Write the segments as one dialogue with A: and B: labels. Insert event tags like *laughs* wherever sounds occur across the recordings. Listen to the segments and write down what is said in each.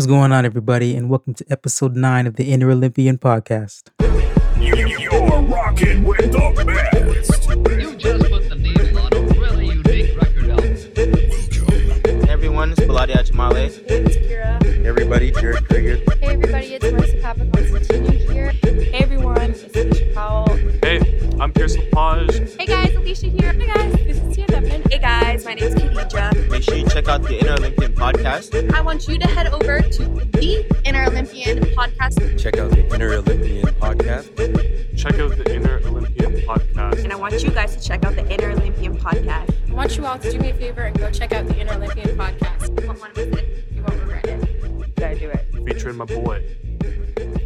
A: What's going on, everybody, and welcome to episode nine of the Inner Olympian podcast.
B: You, you're rocking with the best.
C: You just put the needle on a really unique record album.
D: Hey everyone, it's Baladi Ajamale.
E: It's Kira.
F: everybody, Jared Krieger.
E: Hey everybody, it's Marissa Papaconstantinou here. Hey everyone, it's Alicia Powell.
G: Hey, I'm Pierce Lepage.
E: Hey guys, Alicia here. Hey guys, this is Tia Devlin. Hey guys, my name is Khadija.
D: Make sure you check out the Inner Olympian podcast.
E: I want you to head over to the Inner Olympian podcast,
F: Check out the Inner Olympian podcast.
G: Check out the Inner Olympian podcast.
E: and I want you guys to check out the Inner Olympian podcast.
H: I want you all to do me a favor and go check out the Inner Olympian podcast.
E: You won't want to miss it. You won't regret it. You gotta do it.
G: Featuring my boy.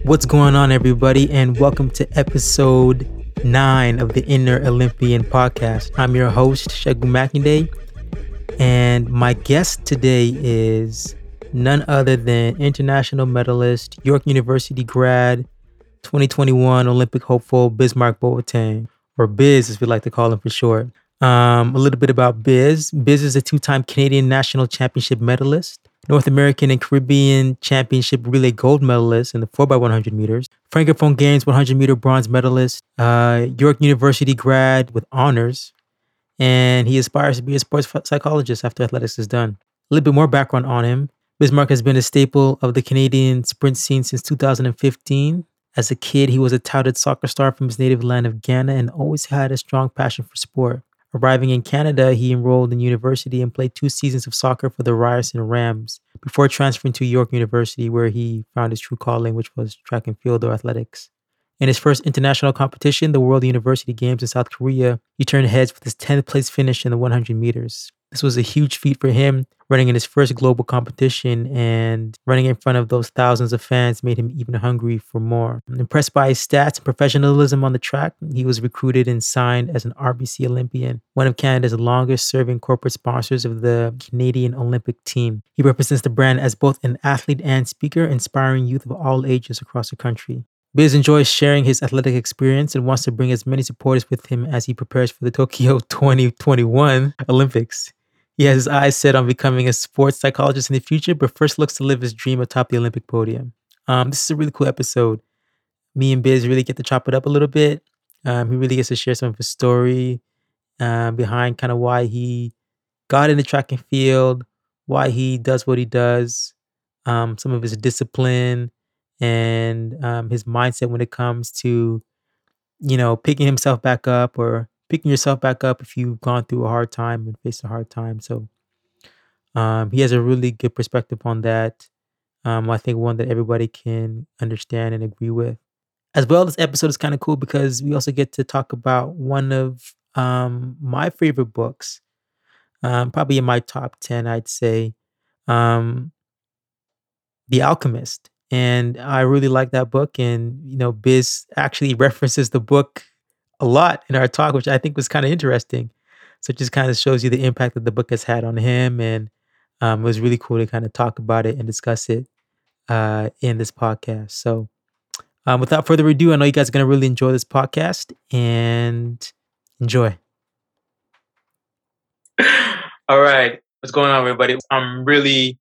A: What's going on, everybody, and welcome to episode nine of the Inner Olympian podcast. I'm your host, Shagun Makinde, and my guest today is none other than international medalist, York University grad, 2021 Olympic hopeful Bismark Boateng, or Biz as we like to call him for short. Um, a little bit about Biz. Biz is a two-time Canadian National Championship medalist, North American and Caribbean Championship relay gold medalist in the 4x100 meters, Francophone Games 100 meter bronze medalist, uh, York University grad with honors, and he aspires to be a sports psychologist after athletics is done. A little bit more background on him. Bismark has been a staple of the Canadian sprint scene since 2015. As a kid, he was a touted soccer star from his native land of Ghana and always had a strong passion for sport. Arriving in Canada, he enrolled in university and played two seasons of soccer for the Ryerson Rams before transferring to York University, where he found his true calling, which was track and field or athletics. In his first international competition, the World University Games in South Korea, he turned heads with his 10th place finish in the 100 meters. This was a huge feat for him, running in his first global competition and running in front of those thousands of fans made him even hungry for more. Impressed by his stats and professionalism on the track, he was recruited and signed as an RBC Olympian, one of Canada's longest serving corporate sponsors of the Canadian Olympic team. He represents the brand as both an athlete and speaker, inspiring youth of all ages across the country. Biz enjoys sharing his athletic experience and wants to bring as many supporters with him as he prepares for the Tokyo *laughs* 2021 Olympics. He has his eyes set on becoming a sports psychologist in the future, but first looks to live his dream atop the Olympic podium. Um, this is a really cool episode. Me and Biz really get to chop it up a little bit. Um, he really gets to share some of his story uh, behind kind of why he got into track and field, why he does what he does, um, some of his discipline, and um, his mindset when it comes to, you know, picking himself back up or picking yourself back up if you've gone through a hard time and faced a hard time. So um, he has a really good perspective on that. Um, I think one that everybody can understand and agree with. As well, this episode is kind of cool because we also get to talk about one of um, my favorite books, um, probably in my top 10, I'd say, um, The Alchemist. And I really like that book. And, you know, Biz actually *laughs* references the book a lot in our talk, which I think was kind of interesting. So it just kind of shows you the impact that the book has had on him. And um, it was really cool to kind of talk about it and discuss it uh, in this podcast. So um, without further ado, I know you guys are going to really enjoy this podcast and enjoy. *laughs* All right. What's going on, everybody? I'm really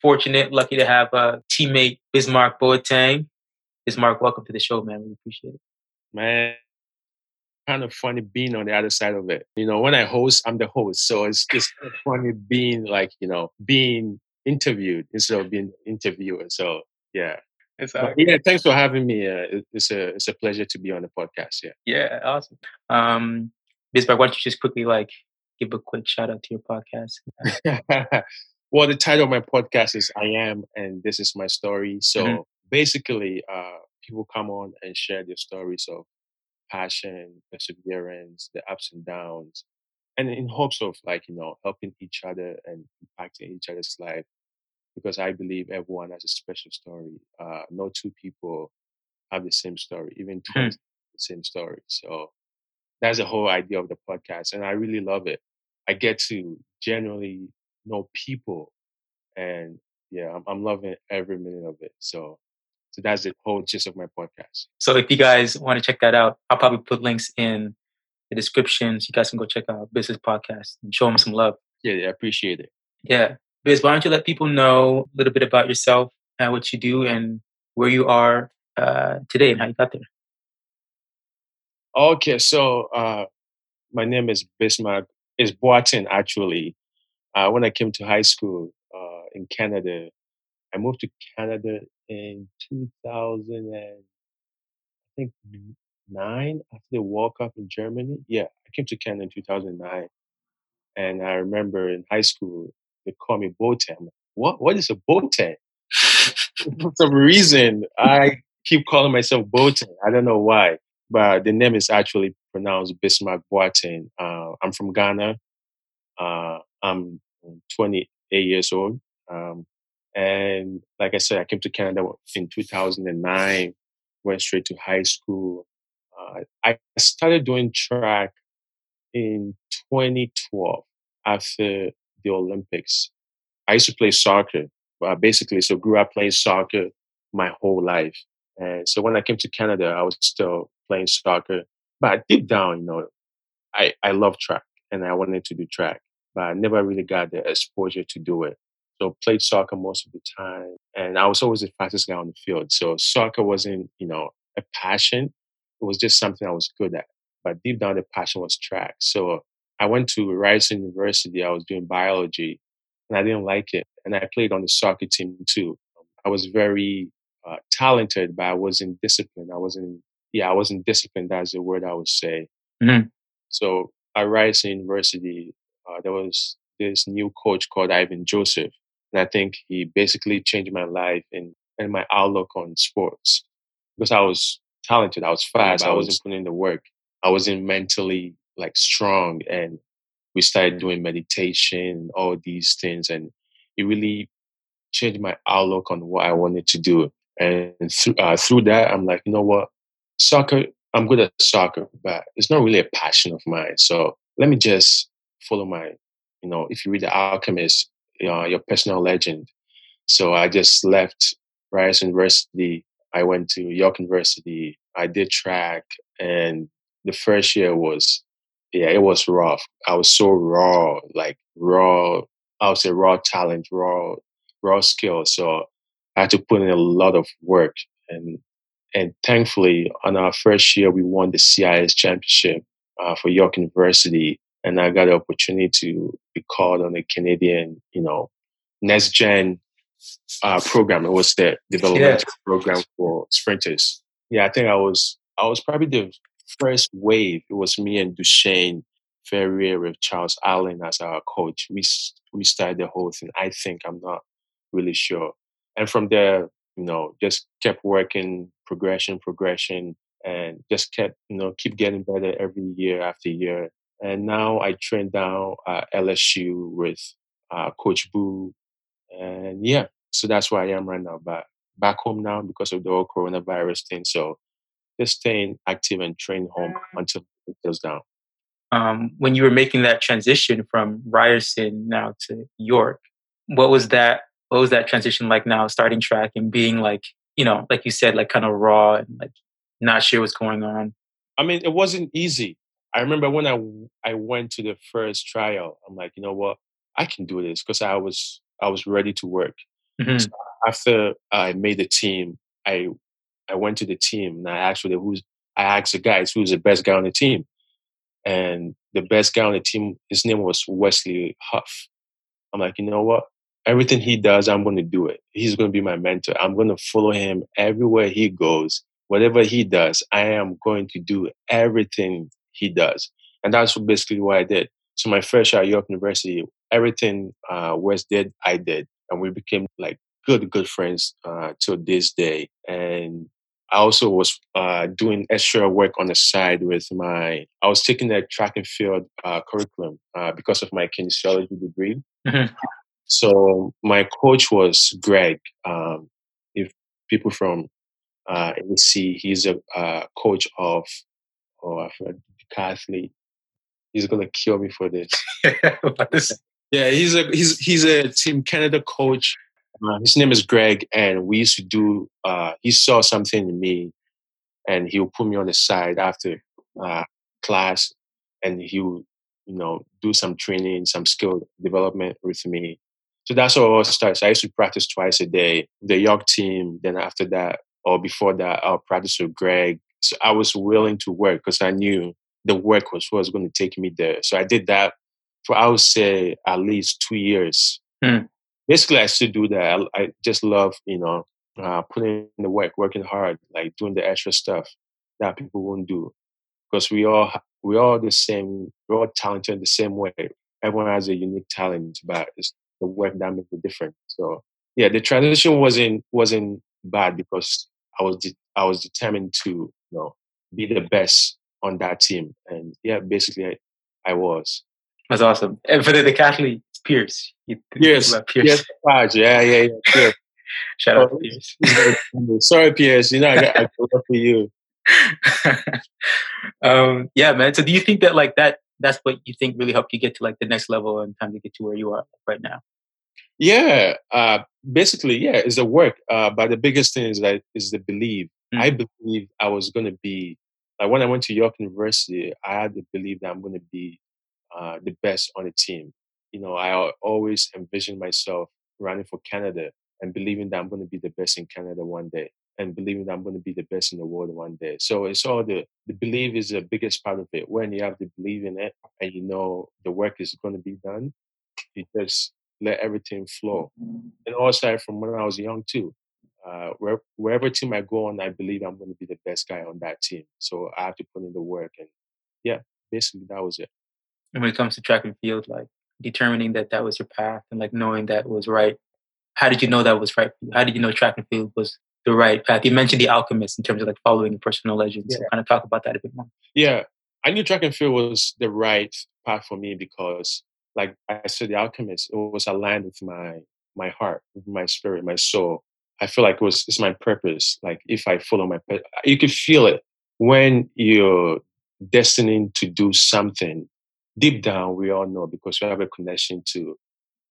A: fortunate, lucky to have a teammate, Bismark Boateng. Bismark, welcome to the show, man. We appreciate it.
I: man kind of funny being on the other side of it you know when i host i'm the host so it's it's kind of funny being like you know being interviewed instead of being interviewer so yeah But
J: uh,
I: yeah thanks for having me uh, it's a it's a pleasure to be on the podcast yeah
J: yeah, awesome. Um, Bismark, why don't you just quickly like give a quick shout out to your podcast? *laughs*
I: well the title of my podcast is i am and this is my story so
J: Mhm.
I: basically uh people come on and share their stories of passion perseverance the ups and downs and in hopes of like you know helping each other and impacting each other's life because i believe everyone has a special story uh no two people have the same story even twins have the same story so that's the whole idea of the podcast and i really love it. I get to generally know people and yeah i'm, I'm loving every minute of it so so that's the whole gist of my podcast
J: So if you guys want to check that out, I'll probably put links in the description so you guys can go check out Biz's Podcast and show him some love.
I: yeah, yeah i appreciate it
J: Yeah.
A: Biz, why don't you let people know a little bit about yourself and what you do and where you are uh, today and how you got there?
I: Okay, so uh, my name is Bismark. Is Boateng actually. Uh, when I came to high school uh, in Canada, I moved to Canada in 2000 and I think nine after the World Cup in Germany. Yeah, I came to Canada in 2009, and I remember in high school they called me Boateng. What? What is a Boateng? *laughs* For some reason, I keep calling myself Boateng. I don't know why, but the name is actually pronounced Bismark Boateng. Uh, I'm from Ghana. Uh, I'm 28 years old. Um, and like I said, I came to Canada in 2009, went straight to high school. Uh, I started doing track in 2012 after the Olympics. I used to play soccer, uh, basically, so grew up playing soccer my whole life. And so when I came to Canada, I was still playing soccer. But deep down, you know, I, I love track and I wanted to do track, but I never really got the exposure to do it. So played soccer most of the time. And I was always the fastest guy on the field. So soccer wasn't, you know, a passion. It was just something I was good at. But deep down the passion was track. So I went to Ryerson University. I was doing biology and I didn't like it. And I played on the soccer team too. I was very uh, talented, but I wasn't disciplined. I wasn't, yeah, I wasn't disciplined. That's the word I would say.
A: Mhm.
I: So at Ryerson University, uh, there was this new coach called Ivan Joseph. And I think he basically changed my life and, and my outlook on sports because I was talented. I was fast. I wasn't putting in the work. I wasn't mentally like strong. And we started doing meditation, all these things. And it really changed my outlook on what I wanted to do. And through, uh, through that, I'm like, you know what? Soccer, I'm good at soccer, but it's not really a passion of mine. So let me just follow my, you know, if you read The Alchemist, your personal legend. So I just left Rice University. I went to York University. I did track, and the first year was, yeah, it was rough. I was so raw, like raw. I would say raw talent, raw, raw skill. So I had to put in a lot of work, and and thankfully, on our first year, we won the CIS championship uh, for York University, and I got the opportunity to be called on the Canadian, you know, next gen uh, program. It was the developmental program for sprinters. Yeah, I think I was I was probably the first wave. It was me and Duchesne Ferrier with Charles Allen as our coach. We we started the whole thing. I think I'm not really sure, and from there, you know, just kept working, progression, progression, and just kept you know keep getting better every year after year. And now I train down at LSU with uh, Coach Boo, and yeah, so that's where I am right now. But back home now because of the whole coronavirus thing. So just staying active and training home until it goes down.
A: Um, when you were making that transition from Ryerson now to York, what was that? What was that transition like now, starting track and being like, you know, like you said, like kind of raw and like not sure what's going on?
I: I mean, it wasn't easy. I remember when I I went to the first trial. I'm like, you know what, I can do this because I was I was ready to work.
A: Mhm.
I: So after I made the team, I I went to the team and I actually who's I asked the guys who's the best guy on the team, and the best guy on the team, his name was Wesley Huff. I'm like, you know what? Everything he does, I'm going to do it. He's going to be my mentor. I'm going to follow him everywhere he goes. Whatever he does, I am going to do everything he does. And that's basically what I did. So my first year at York University, everything uh, Wes did, I did. And we became like good, good friends uh, till this day. And I also was uh, doing extra work on the side with my, I was taking the track and field uh, curriculum uh, because of my kinesiology degree.
A: Mhm.
I: So my coach was Greg. Um, if people from uh, he's a uh, coach of, oh, I Catholic. He's gonna kill me for this. *laughs*
A: This-
I: Yeah, he's a he's he's a Team Canada coach. Uh, his name is Greg, and we used to do. Uh, he saw something in me, and he would put me on the side after uh, class, and he would, you know, do some training, some skill development with me. So that's how it all starts. I used to practice twice a day, the York team. Then after that, or before that, I'll practice with Greg. So I was willing to work because I knew the work was what was going to take me there. So I did that for I would say at least two years.
A: Hmm.
I: Basically, I still do that. I, I just love you know uh, putting in the work, working hard, like doing the extra stuff that people won't do because we all we all the same. We're all talented in the same way. Everyone has a unique talent, but it's the work that makes the difference. So yeah, the transition wasn't wasn't bad because I was de- I was determined to you know be the best on that team, and yeah, basically I, I was.
A: That's awesome. And for the decathlete, Pierce. You
I: Pierce,
A: Pierce.
I: Pierce yeah, yeah, yeah. Pierce. *laughs*
A: Shout out
I: Oh,
A: to Pierce.
I: Sorry, Pierce. You know I got I for you. *laughs*
A: um, yeah, man. So do you think that like that that's what you think really helped you get to like the next level and time to get to where you are right now?
I: Yeah, uh, basically, yeah, it's the work. Uh, but the biggest thing is that is the belief.
A: Mm.
I: I believe I was going to be like when I went to York University. I had to believe that I'm going to be uh, the best on the team. You know, I always envisioned myself running for Canada and believing that I'm going to be the best in Canada one day, and believing that I'm going to be the best in the world one day. So it's all the the belief is the biggest part of it. When you have the believe in it, and you know the work is going to be done, you just let everything flow. And also from when I was young too. Uh, where, wherever team I go on, I believe I'm going to be the best guy on that team. So I have to put in the work, and yeah, basically that was it.
A: And when it comes to track and field, like determining that that was your path and like knowing that was right. How did you know that was right for you? How did you know track and field was the right path? You mentioned the alchemist in terms of like following personal legends. So kind of talk about that a bit more.
I: Yeah, I knew track and field was the right path for me because, like I said, the alchemist it was aligned with my my heart, with my spirit, my soul. I feel like it was it's my purpose. Like if I follow my, you can feel it when you're destined to do something. Deep down, we all know because we have a connection to,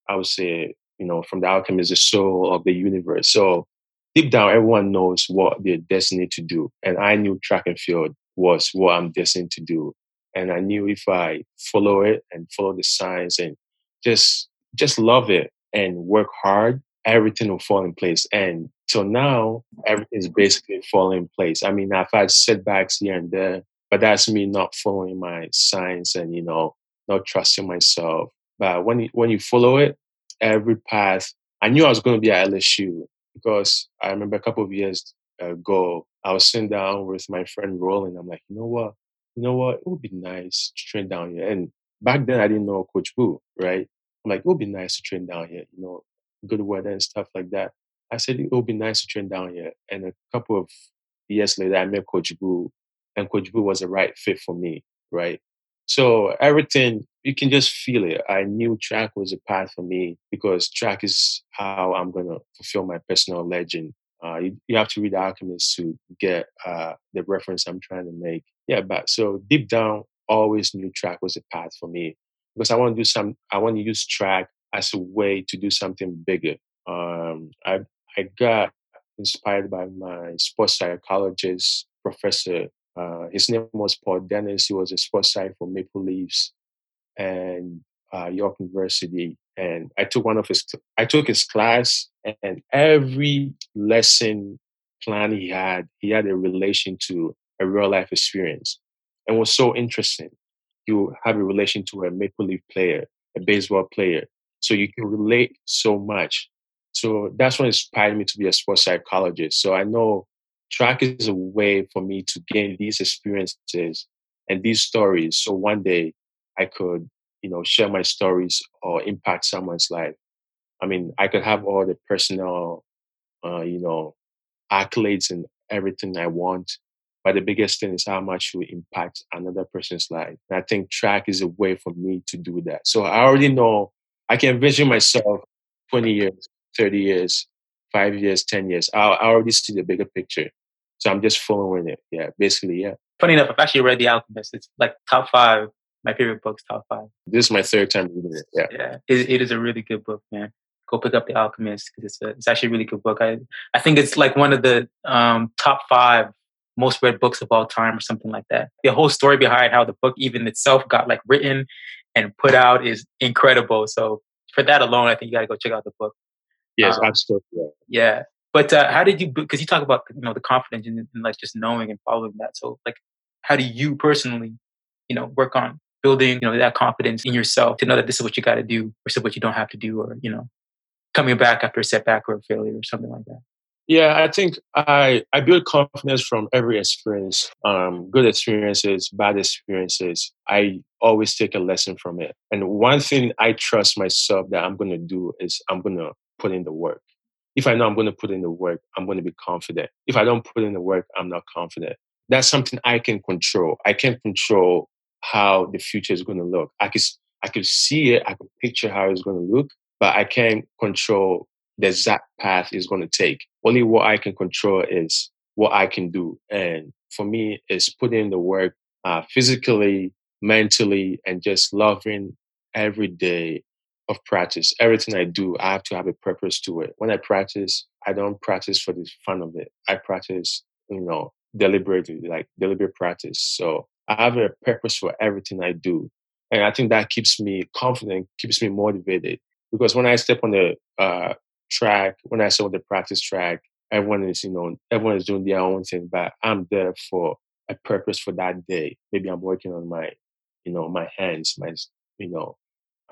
I: I would say, you know, from the alchemist, the soul of the universe. So deep down, everyone knows what they're destined to do, and I knew track and field was what I'm destined to do. And I knew if I follow it and follow the signs and just just love it and work hard, everything will fall in place. And so now everything's basically falling in place. I mean, I've had setbacks here and there, but that's me not following my signs and you know not trusting myself. But when you, when you follow it, every path, I knew I was going to be at LSU because I remember a couple of years ago, I was sitting down with my friend Roland. I'm like, you know what? You know what? It would be nice to train down here. And back then, I didn't know Coach Boo, right? I'm like, it would be nice to train down here, you know, good weather and stuff like that. I said, it would be nice to train down here. And a couple of years later, I met Coach Boo, and Coach Boo was the right fit for me, right? So everything, you can just feel it. I knew track was a path for me because track is how I'm to fulfill my personal legend. Uh, you, you have to read The Alchemist to get uh, the reference I'm trying to make. Yeah, but so deep down, always knew track was a path for me because I want to do some. I want to use track as a way to do something bigger. Um, I I got inspired by my sports psychologist professor. Uh, his name was Paul Dennis. He was a sports psych for Maple Leafs and uh, York University. And I took one of his. I took his class, and every lesson plan he had, he had a relation to a real life experience, and was so interesting. You have a relation to a Maple Leaf player, a baseball player, so you can relate so much. So that's what inspired me to be a sports psychologist. So I know track is a way for me to gain these experiences and these stories. So one day I could, you know, share my stories or impact someone's life. I mean, I could have all the personal, uh, you know, accolades and everything I want. But the biggest thing is how much you impact another person's life. And I think track is a way for me to do that. So I already know I can envision myself 20 years, 30 years, five years, 10 years. I, I already see the bigger picture. So I'm just following it. Yeah, basically, yeah.
A: Funny enough, I've actually read The Alchemist. It's like top five, my favorite books, top five.
I: This is my third time reading it. Yeah.
A: Yeah, it, it is a really good book, man. Go pick up The Alchemist because it's a, it's actually a really good book. I I think it's like one of the um, top five most read books of all time or something like that. The whole story behind how the book even itself got like written and put out is incredible. So for that alone, I think you got to go check out the book.
I: Yes,
A: Um,
I: absolutely.
A: Yeah. But uh, how did you? Because you talk about you know the confidence and, and like just knowing and following that. So like, how do you personally, you know, work on building you know that confidence in yourself to know that this is what you got to do versus what you don't have to do, or you know, coming back after a setback or a failure or something like that.
I: Yeah, I think I I build confidence from every experience. Um, good experiences, bad experiences. I always take a lesson from it. And one thing I trust myself that I'm gonna do is I'm gonna put in the work. If I know I'm gonna put in the work, I'm gonna be confident. If I don't put in the work, I'm not confident. That's something I can control. I can control how the future is gonna look. I can I can see it. I can picture how it's gonna look, but I can't control the exact path it's going to take. Only what I can control is what I can do. And for me, is putting in the work uh, physically, mentally, and just loving every day of practice. Everything I do, I have to have a purpose to it. When I practice, I don't practice for the fun of it. I practice, you know, deliberately, like deliberate practice. So I have a purpose for everything I do. And I think that keeps me confident, keeps me motivated. Because when I step on the uh, track, when I saw the practice track, everyone is, you know, everyone is doing their own thing, but I'm there for a purpose for that day. Maybe I'm working on my, you know, my hands, my, you know,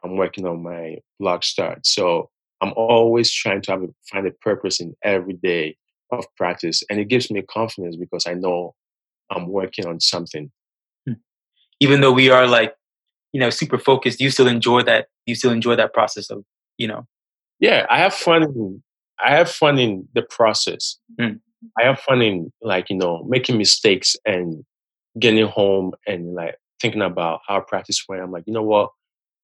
I: I'm working on my block start. So I'm always trying to have find a purpose in every day of practice, and it gives me confidence because I know I'm working on something. Hmm.
A: Even though we are like, you know, super focused, you still enjoy that? You still enjoy that process of, you know,
I: Yeah, I have fun. In, I have fun in the process.
A: Mm.
I: I have fun in like you know making mistakes and getting home and like thinking about how I practice went. I'm like, you know what,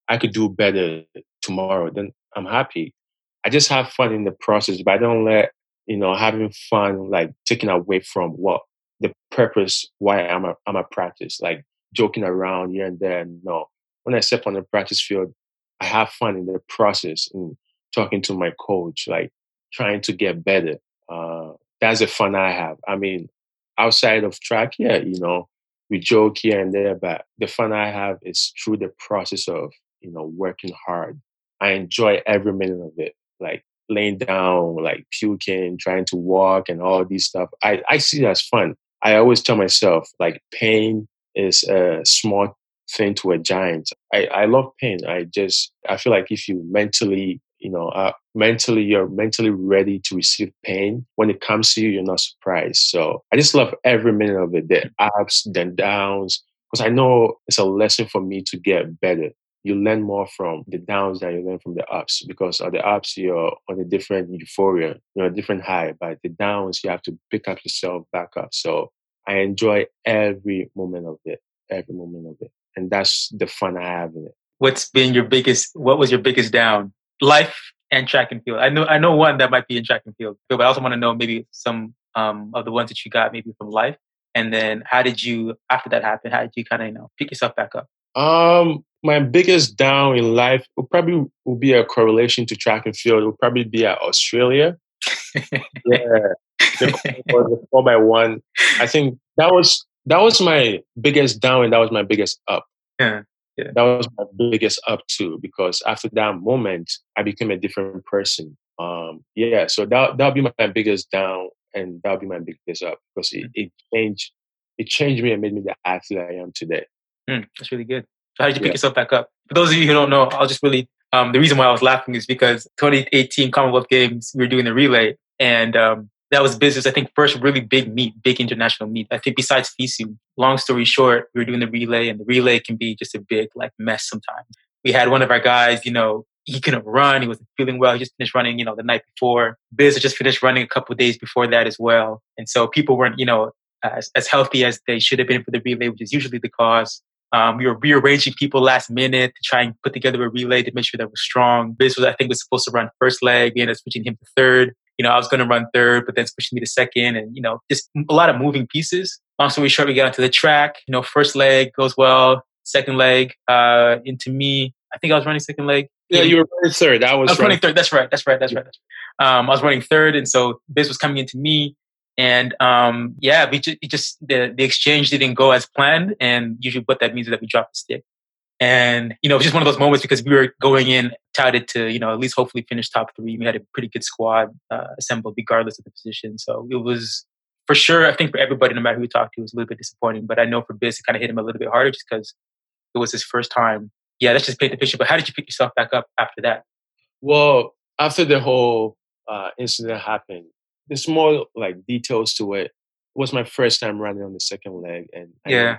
I: I could do better tomorrow. Then I'm happy. I just have fun in the process, but I don't let you know having fun like taken away from what the purpose why I'm a I'm a practice like joking around here and there. No, when I step on the practice field, I have fun in the process and talking to my coach, like trying to get better. Uh, that's the fun I have. I mean, outside of track, yeah, you know, we joke here and there, but the fun I have is through the process of, you know, working hard. I enjoy every minute of it, like laying down, like puking, trying to walk and all these stuff. I, I see it as fun. I always tell myself, like, pain is a small thing to a giant. I, I love pain. I just, I feel like if you mentally you know, uh, mentally, you're mentally ready to receive pain. When it comes to you, you're not surprised. So I just love every minute of it, the ups, the downs, because I know it's a lesson for me to get better. You learn more from the downs than you learn from the ups because on the ups, you're on a different euphoria, you're on a different high. But the downs, you have to pick up yourself back up. So I enjoy every moment of it, every moment of it. And that's the fun I have in it.
A: what's been your biggest, what was your biggest down? Life and track and field. I know, I know one that might be in track and field, but I also want to know maybe some um, of the ones that you got maybe from life. And then how did you, after that happened, how did you kind of, you know, pick yourself back up?
I: Um, my biggest down in life will probably will be a correlation to track and field. It will probably be at Australia. *laughs* yeah, the, four by one. I think that was that was my biggest down, and that was my biggest up.
A: Yeah, yeah.
I: That was my biggest up too, because after that moment, I became a different person. Um, yeah, so that that'll be my biggest down, and that'll be my biggest up because it, it changed. It changed me and made me the athlete I am today.
A: Mm, that's really good. So how did you pick
I: Yeah.
A: yourself back up? For those of you who don't know, I'll just really um, the reason why I was laughing is because 2018 Commonwealth Games we were doing the relay, and um, that was Biz's. I think first really big meet, big international meet. I think besides FISU. Long story short, we were doing the relay, and the relay can be just a big like mess sometimes. We had one of our guys, you know, he couldn't run. He wasn't feeling well. He just finished running, you know, the night before. Biz had just finished running a couple days before that as well, and so people weren't, you know, as, as healthy as they should have been for the relay, which is usually the cause. Um, we were rearranging people last minute to try and put together a relay to make sure that was strong. Biz was, I think, was supposed to run first leg. We ended up switching him to third. You know, I was going to run third, but then switching me to second, and you know, just a lot of moving pieces. Long story short, we got onto the track. You know, first leg goes well. Second leg uh, into me. I think I was running second leg.
I: Yeah, you were running third. I was,
A: I was running third. That's right. That's right. That's right. Um, I was running third, and so Biz was coming into me, and um, yeah, we just, it just the the exchange didn't go as planned, and usually what that means is that we dropped the stick. And, you know, it was just one of those moments because we were going in touted to, you know, at least hopefully finish top three. We had a pretty good squad uh, assembled regardless of the position. So it was for sure, I think for everybody, no matter who we talked to, it was a little bit disappointing. But I know for Biz, it kind of hit him a little bit harder just because it was his first time. Yeah, let's just paint the picture. But how did you pick yourself back up after that?
I: Well, after the whole uh, incident happened, there's more like details to it. It was my first time running on the second leg, and I
A: Yeah.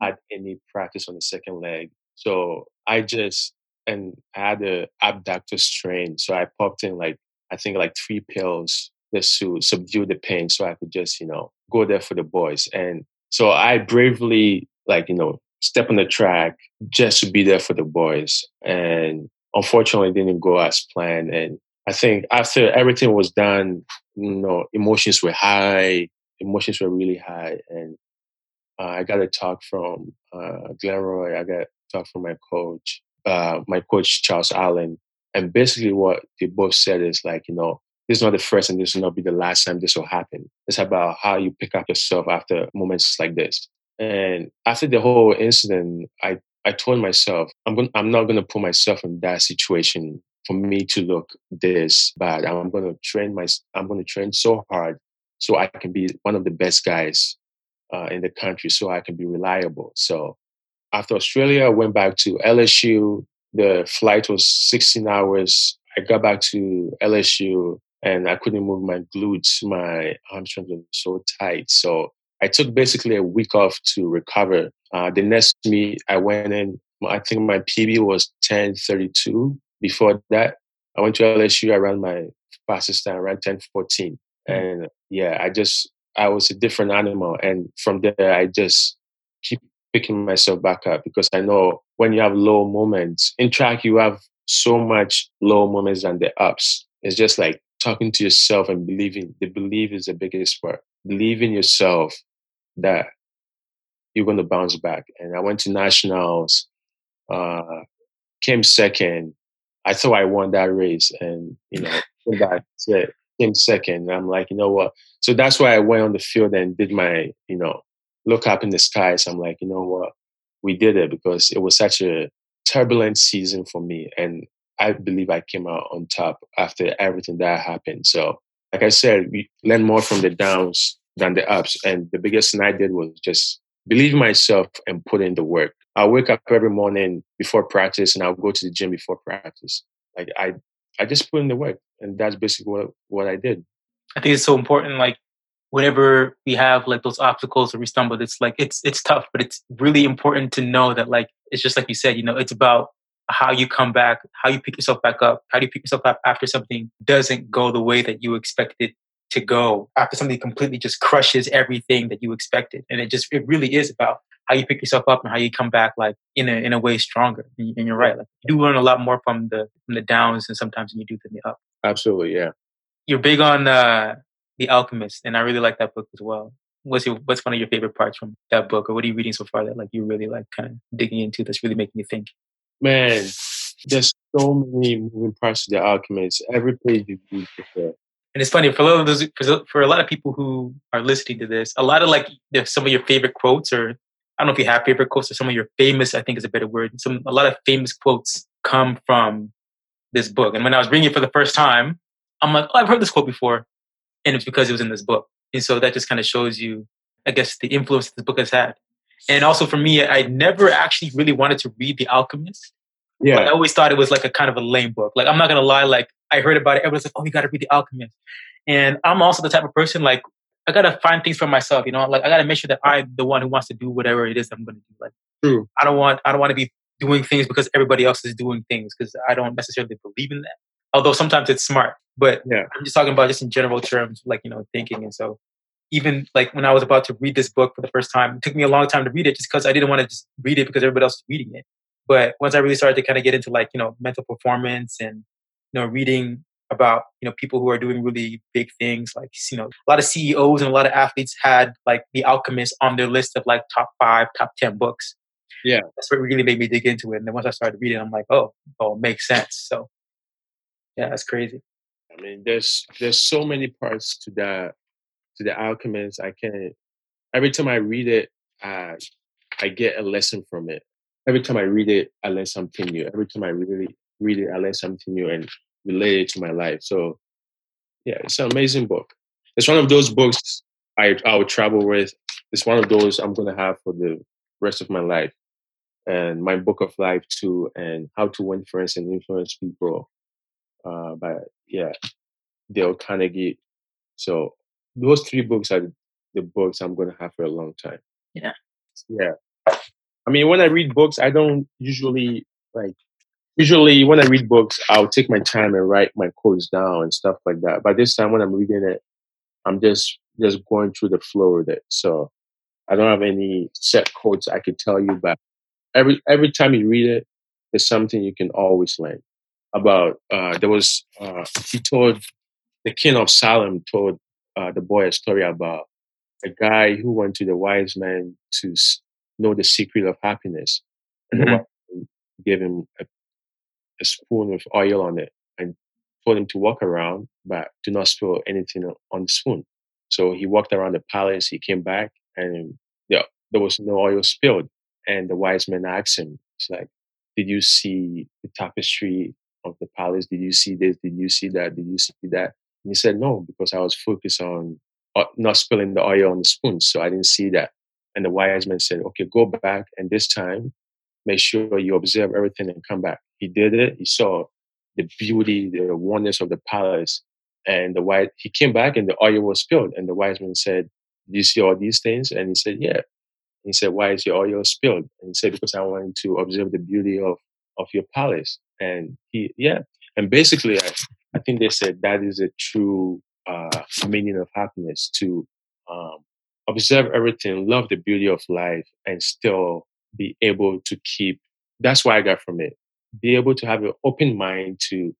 I: had any practice on the second leg. So I just and I had a abductor strain, so I popped in like I think like three pills just to subdue the pain, so I could just you know go there for the boys. And so I bravely like you know step on the track just to be there for the boys. And unfortunately, didn't go as planned. And I think after everything was done, you know, emotions were high. Emotions were really high, and uh, I got a talk from uh, Glenroy. I got a talk from my coach, uh, my coach Charles Allen, and basically what they both said is like, you know, this is not the first and this will not be the last time this will happen. It's about how you pick up yourself after moments like this. And after the whole incident, I I told myself I'm gonna I'm not to put myself in that situation for me to look this bad. I'm to train my I'm to train so hard so I can be one of the best guys uh, in the country so I can be reliable. So after Australia, I went back to LSU. The flight was 16 hours. I got back to LSU and I couldn't move my glutes. My hamstrings were so tight. So I took basically a week off to recover. Uh, the next meet, I went in. I think my PB was 10:32. Before that, I went to LSU. I ran my fastest time, I ran 10:14, and yeah, I just I was a different animal. And from there, I just picking myself back up because I know when you have low moments in track, you have so much low moments than the ups. It's just like talking to yourself and believing. The belief is the biggest part. Believe in yourself that you're going to bounce back. And I went to nationals, uh, came second. I thought I won that race, and you know, *laughs* came back to- came second. And I'm like, you know what? So that's why I went on the field and did my, you know, look up in the skies. I'm like, you know what? We did it because it was such a turbulent season for me, and I believe I came out on top after everything that happened. So, like I said, we learn more from the downs than the ups. And the biggest thing I did was just believe myself and put in the work. I'll wake up every morning before practice and I'll go to the gym before practice. Like I, I just put in the work, and that's basically what what I did.
A: I think it's so important. Like whenever we have like those obstacles or we stumble, it's like it's it's tough, but it's really important to know that like it's just like you said, you know, it's about how you come back, how you pick yourself back up, how do you pick yourself up after something doesn't go the way that you expected to go, after something completely just crushes everything that you expected. And it just it really is about how you pick yourself up and how you come back like in a in a way stronger. And you're right. Like you do learn a lot more from the from the downs and sometimes than you do from the up.
I: Absolutely, yeah.
A: You're big on uh The Alchemist, and I really like that book as well. What's your what's one of your favorite parts from that book, or what are you reading so far that like you really like kind of digging into that's really making you think?
I: Man, there's so many moving parts to the Alchemist. Every page you read.
A: And it's funny for a lot of those for, for a lot of people who are listening to this, a lot of like some of your favorite quotes, or I don't know if you have favorite quotes, or some of your famous, I think is a better word. Some a lot of famous quotes come from this book. And when I was reading it for the first time, I'm like, oh, I've heard this quote before, and it's because it was in this book. And so that just kind of shows you, I guess, the influence this book has had. And also for me, I never actually really wanted to read The Alchemist. But I always thought it was like a kind of a lame book. Like I'm not gonna lie, like I heard about it, everyone's like, "Oh, you gotta read The Alchemist," and I'm also the type of person like I gotta find things for myself. You know, like I gotta make sure that I'm the one who wants to do whatever it is I'm gonna do. Like
I: true.
A: I don't want I don't want to be doing things because everybody else is doing things because I don't necessarily believe in that. Although sometimes it's smart, but
I: Yeah.
A: I'm just talking about just in general terms, like you know, thinking. And so, even like when I was about to read this book for the first time, it took me a long time to read it just because I didn't want to just read it because everybody else was reading it. But once I really started to kind of get into like you know mental performance and you know reading about you know people who are doing really big things like you know a lot of CEOs and a lot of athletes had like The Alchemist on their list of like top five, top ten books.
I: Yeah.
A: that's what really made me dig into it. And then once I started reading, I'm like, oh, oh, it makes sense. So yeah, that's crazy.
I: I mean, there's there's so many parts to that to the Alchemist. I can every time I read it, I I get a lesson from it. every time I read it, I learn something new. Every time I really read it, I learn something new and relate it to my life. So yeah, it's an amazing book. It's one of those books I I would travel with. It's one of those I'm gonna have for the rest of my life. And my book of life too, and how to win friends and influence people. Uh, by yeah, Dale Carnegie. So those three books are the books I'm gonna have for a long time.
A: Yeah.
I: Yeah. I mean, when I read books, I don't usually like. Usually, when I read books, I'll take my time and write my quotes down and stuff like that. But this time, when I'm reading it, I'm just just going through the flow with it. So I don't have any set quotes I could tell you, but every every time you read it, there's something you can always learn about. Uh, there was uh, he told the king of Salem told uh, the boy a story about a guy who went to the wise man to s- know the secret of happiness, and
A: Mhm.
I: wise gave him a, a spoon with oil on it and told him to walk around, but do not spill anything on- on the spoon. So he walked around the palace. He came back, and yeah, there was no oil spilled. And the wise man asked him, "It's like, did you see the tapestry of the palace? Did you see this? Did you see that? Did you see that?" And he said, "No, because I was focused on uh, not spilling the oil on the spoon, so I didn't see that." And the wise man said, "Okay, go back, and this time, make sure you observe everything and come back." He did it. He saw the beauty, the wonders of the palace, and the wise. He came back, and the oil was spilled. And the wise man said, "Do you see all these things?" And he said, "Yeah." He said, "Why is your oil spilled?" And he said, "Because I wanted to observe the beauty of of your palace." And he, yeah, and basically, I, I think they said that is a true uh, meaning of happiness to um, observe everything, love the beauty of life, and still be able to keep. That's what I got from it. Be able to have an open mind to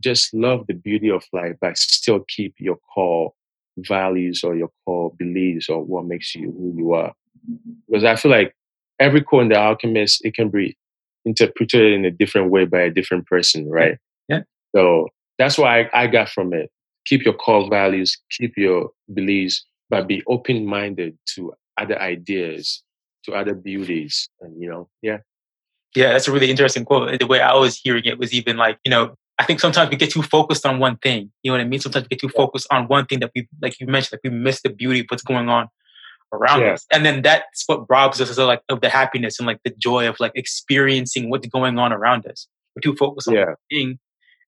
I: just love the beauty of life, but still keep your core values or your core beliefs or what makes you who you are. Because I feel like every core in the alchemist, it can be interpreted in a different way by a different person, right?
A: Yeah.
I: So that's what I, I got from it. Keep your core values, keep your beliefs, but be open minded to other ideas, to other beauties. And, you know, yeah.
A: Yeah, that's a really interesting quote. The way I was hearing it was even like, you know, I think sometimes we get too focused on one thing. You know what I mean? Sometimes we get too focused on one thing that we, like you mentioned, like we miss the beauty of what's going on around
I: Yeah.
A: us. And then that's what robs us of like of the happiness and like the joy of like experiencing what's going on around us. We're too focused on
I: Yeah.
A: one thing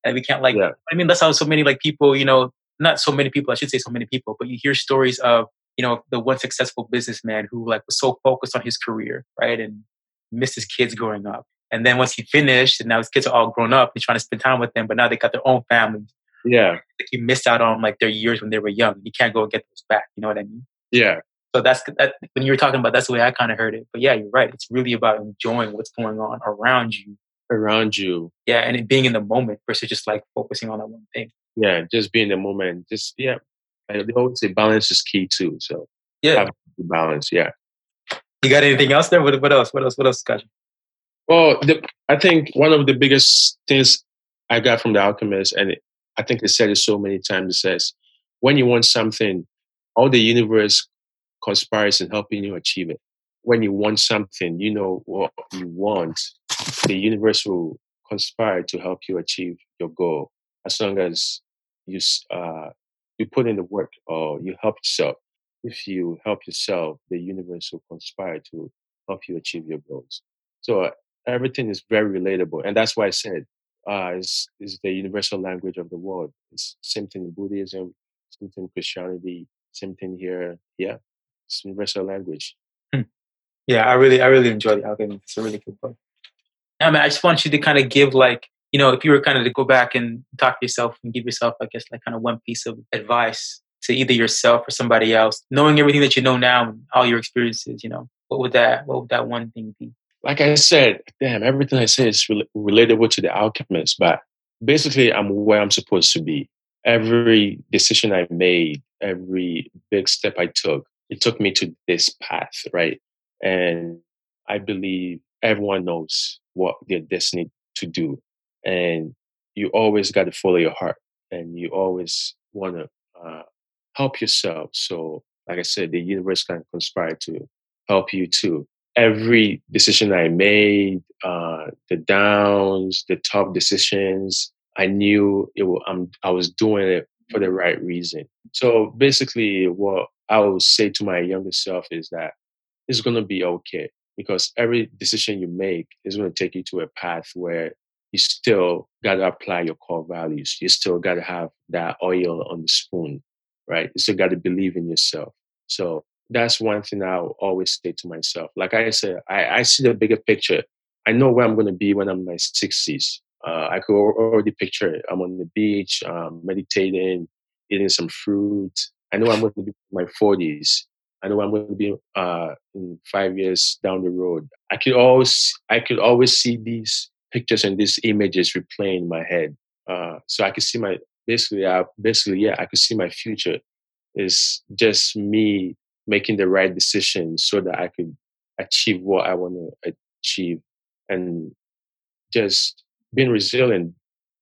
A: and we can't like
I: Yeah.
A: I mean that's how so many like people, you know, not so many people, I should say so many people, but you hear stories of, you know, the one successful businessman who like was so focused on his career, right? And missed his kids growing up. And then once he finished, and now his kids are all grown up, he's trying to spend time with them, but now they got their own families.
I: Yeah.
A: Like he missed out on like their years when they were young. He can't go and get those back. You know what I mean?
I: Yeah.
A: So that's that. When you were talking about, that's the way I kind of heard it. But yeah, you're right. It's really about enjoying what's going on around you.
I: Around you.
A: Yeah, and it being in the moment versus just like focusing on that one thing.
I: Yeah. Just being in the moment. Just, yeah. And they always say balance is key too. So
A: Yeah.
I: balance. Yeah.
A: You got anything else there? What, what else? What else? What else, Scott?
I: Well, the, I think one of the biggest things I got from the alchemist, and it, I think they said it so many times, it says, when you want something, all the universe conspires in helping you achieve it. When you want something, you know what you want, the universe will conspire to help you achieve your goal as long as you uh, you put in the work or you help yourself. If you help yourself, the universe will conspire to help you achieve your goals. So uh, everything is very relatable, and that's why I said uh, is is the universal language of the world. It's same thing in Buddhism, same thing in Christianity, same thing here. Yeah, universal language. Hmm.
A: Yeah, I really, I really enjoy the alchemy. It's a really good book. I mean, I just want you to kind of give like, you know, if you were kind of to go back and talk to yourself and give yourself, I guess, like kind of one piece of advice to either yourself or somebody else, knowing everything that you know now and all your experiences, you know, what would that, what would that one thing be?
I: Like I said, damn, everything I say is rel- relatable to the alchemist, but basically, I'm where I'm supposed to be. Every decision I made, every big step I took, it took me to this path, right? And I believe everyone knows what they're destined to do. And you always got to follow your heart and you always want to uh, help yourself. So, like I said, the universe can conspire to help you too. every decision I made, uh, the downs, the tough decisions, I knew it. Was, I'm, I was doing it for the right reason. So basically, what I would say to my younger self is that it's going to be okay because every decision you make is going to take you to a path where you still got to apply your core values. You still got to have that oil on the spoon, right? You still got to believe in yourself. So that's one thing I'll always say to myself. Like I said, I, I see the bigger picture. I know where I'm going to be when I'm in my 60s. Uh, I could already picture it. I'm on the beach, um, meditating, eating some fruit. I know I'm going to be in my 40s. I know I'm going to be uh, in five years down the road. I could always, I could always see these pictures and these images replaying in my head. Uh, so I could see my basically, I, basically, yeah, I could see my future is just me making the right decisions so that I could achieve what I want to achieve, and just being resilient,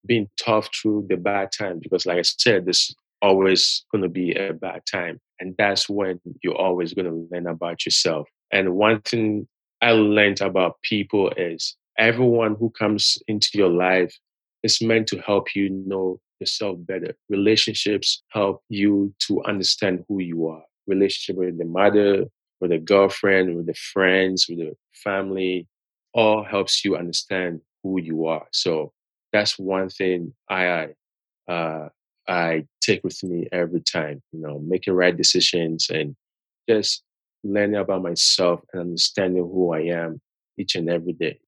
I: being tough through the bad times. Because, like I said, there's always going to be a bad time, and that's when you're always going to learn about yourself. And one thing I learned about people is everyone who comes into your life is meant to help you know yourself better. Relationships help you to understand who you are. Relationship with the mother, with a girlfriend, with the friends, with the family, all helps you understand who you are. So that's one thing I uh, I take with me every time. You know, making right decisions and just learning about myself and understanding who I am each and every day.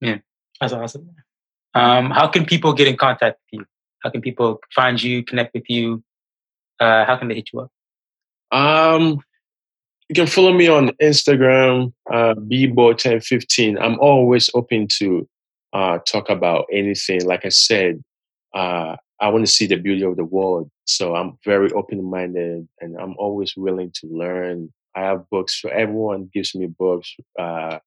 A: Yeah, that's awesome. Um, how can people get in contact with you? How can people find you, connect with you? Uh, how can they hit you up?
I: Um, you can follow me on Instagram, uh, bboateng15. I'm always open to uh, talk about anything. Like I said, uh, I want to see the beauty of the world. So I'm very open minded and I'm always willing to learn. I have books. So everyone gives me books. Uh,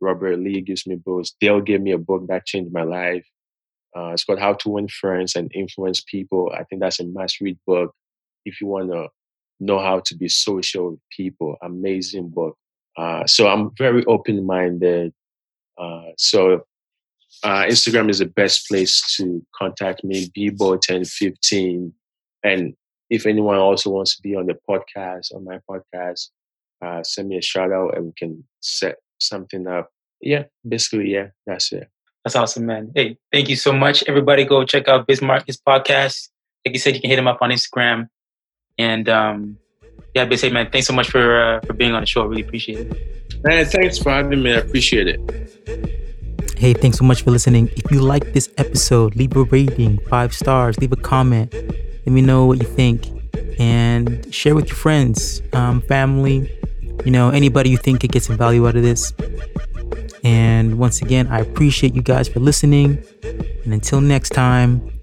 I: Robert Lee gives me books. Dale gave me a book that changed my life. Uh, it's called How to Win Friends and Influence People. I think that's a must read book if you want to know how to be social with people. Amazing book. Uh, so I'm very open minded. Uh, so uh, Instagram is the best place to contact me, bboateng15. And if anyone also wants to be on the podcast, on my podcast, uh, send me a shout out and we can set something up. Yeah, basically, yeah, that's it.
A: That's awesome, man. Hey, thank you so much. Everybody go check out Bismark, his podcast. Like you said, you can hit him up on Instagram. And um, yeah, basically, man, thanks so much for uh, for being on the show. I really appreciate it.
I: Man, thanks for having me. I appreciate it.
K: Hey, thanks so much for listening. If you like this episode, leave a rating, five stars, leave a comment. Let me know what you think and share with your friends, um, family, you know, anybody you think could get some value out of this. And once again, I appreciate you guys for listening. And until next time.